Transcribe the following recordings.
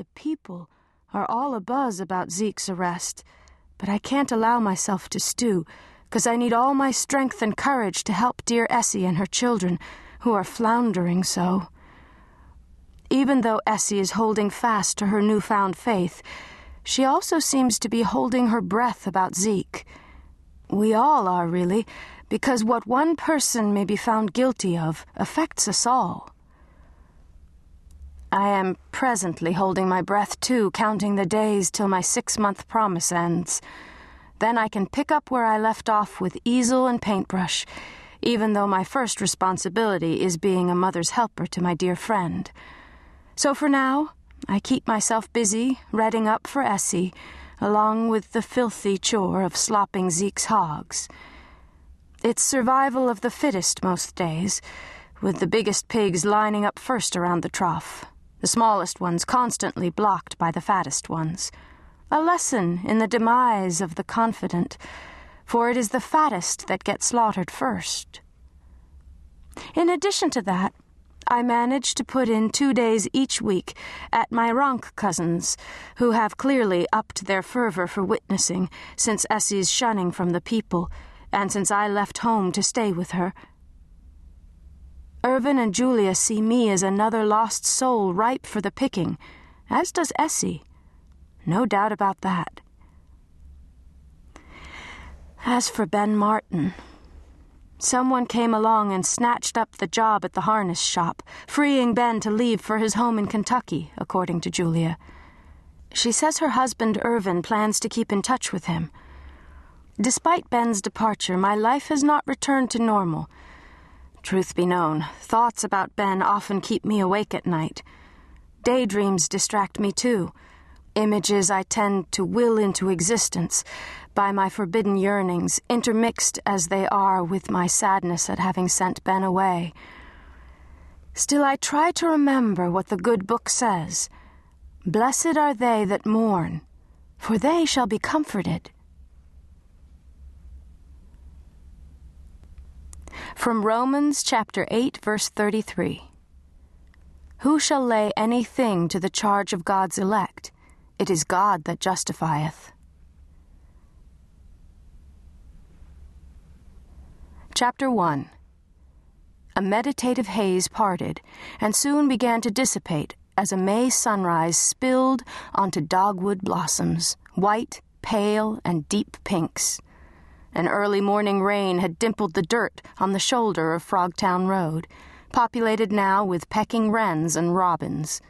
The people are all abuzz about Zeke's arrest, but I can't allow myself to stew, because I need all my strength and courage to help dear Essie and her children, who are floundering so. Even though Essie is holding fast to her newfound faith, she also seems to be holding her breath about Zeke. We all are, really, because what one person may be found guilty of affects us all. I am presently holding my breath, too, counting the days till my six month promise ends. Then I can pick up where I left off with easel and paintbrush, even though my first responsibility is being a mother's helper to my dear friend. So for now, I keep myself busy, redding up for Essie, along with the filthy chore of slopping Zeke's hogs. It's survival of the fittest most days, with the biggest pigs lining up first around the trough, the smallest ones constantly blocked by the fattest ones. A lesson in the demise of the confident, for it is the fattest that get slaughtered first. In addition to that, I manage to put in two days each week at my Ronk cousins, who have clearly upped their fervor for witnessing since Essie's shunning from the people and since I left home to stay with her. Irvin and Julia see me as another lost soul ripe for the picking, as does Essie. No doubt about that. As for Ben Martin, someone came along and snatched up the job at the harness shop, freeing Ben to leave for his home in Kentucky, according to Julia. She says her husband Irvin plans to keep in touch with him. Despite Ben's departure, my life has not returned to normal. Truth be known, thoughts about Ben often keep me awake at night. Daydreams distract me too, images I tend to will into existence by my forbidden yearnings, intermixed as they are with my sadness at having sent Ben away. Still, I try to remember what the good book says Blessed are they that mourn, for they shall be comforted. From Romans chapter 8, verse 33 Who shall lay anything to the charge of God's elect? It is God that justifieth. Chapter 1 A meditative haze parted, and soon began to dissipate as a May sunrise spilled onto dogwood blossoms, white, pale, and deep pinks. An early morning rain had dimpled the dirt on the shoulder of Frogtown Road, populated now with pecking wrens and robins.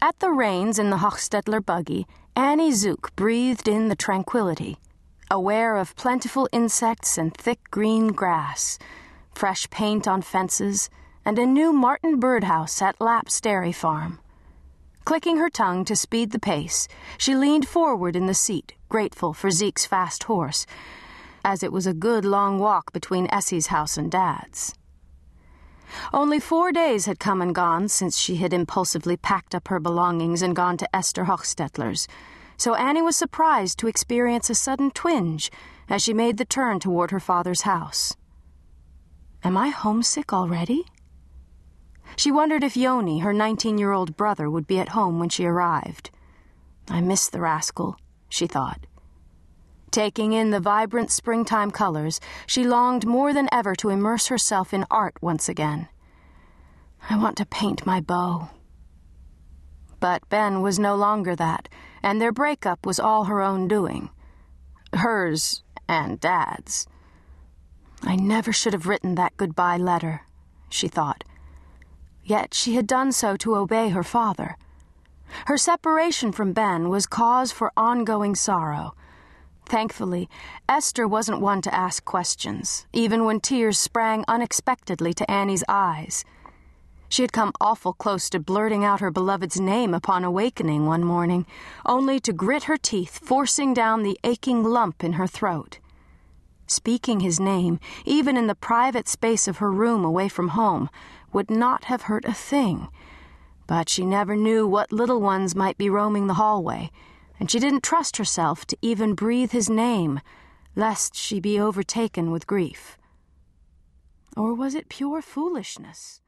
At the reins in the Hochstetler buggy, Annie Zook breathed in the tranquility, aware of plentiful insects and thick green grass, fresh paint on fences, and a new Martin birdhouse at Lapp's Dairy Farm. Clicking her tongue to speed the pace, she leaned forward in the seat, grateful for Zeke's fast horse, as it was a good long walk between Essie's house and Dad's. Only four days had come and gone since she had impulsively packed up her belongings and gone to Esther Hochstetler's, so Annie was surprised to experience a sudden twinge as she made the turn toward her father's house. Am I homesick already? She wondered if Yonie, her 19 year old brother, would be at home when she arrived. I miss the rascal, she thought. Taking in the vibrant springtime colors, she longed more than ever to immerse herself in art once again. I want to paint my beau. But Ben was no longer that, and their breakup was all her own doing. Hers and Dad's. I never should have written that goodbye letter, she thought yet she had done so to obey her father. Her separation from Ben was cause for ongoing sorrow. Thankfully, Esther wasn't one to ask questions, even when tears sprang unexpectedly to Annie's eyes. She had come awful close to blurting out her beloved's name upon awakening one morning, only to grit her teeth, forcing down the aching lump in her throat. Speaking his name, even in the private space of her room away from home, would not have hurt a thing. But she never knew what little ones might be roaming the hallway, and she didn't trust herself to even breathe his name, lest she be overtaken with grief. Or was it pure foolishness?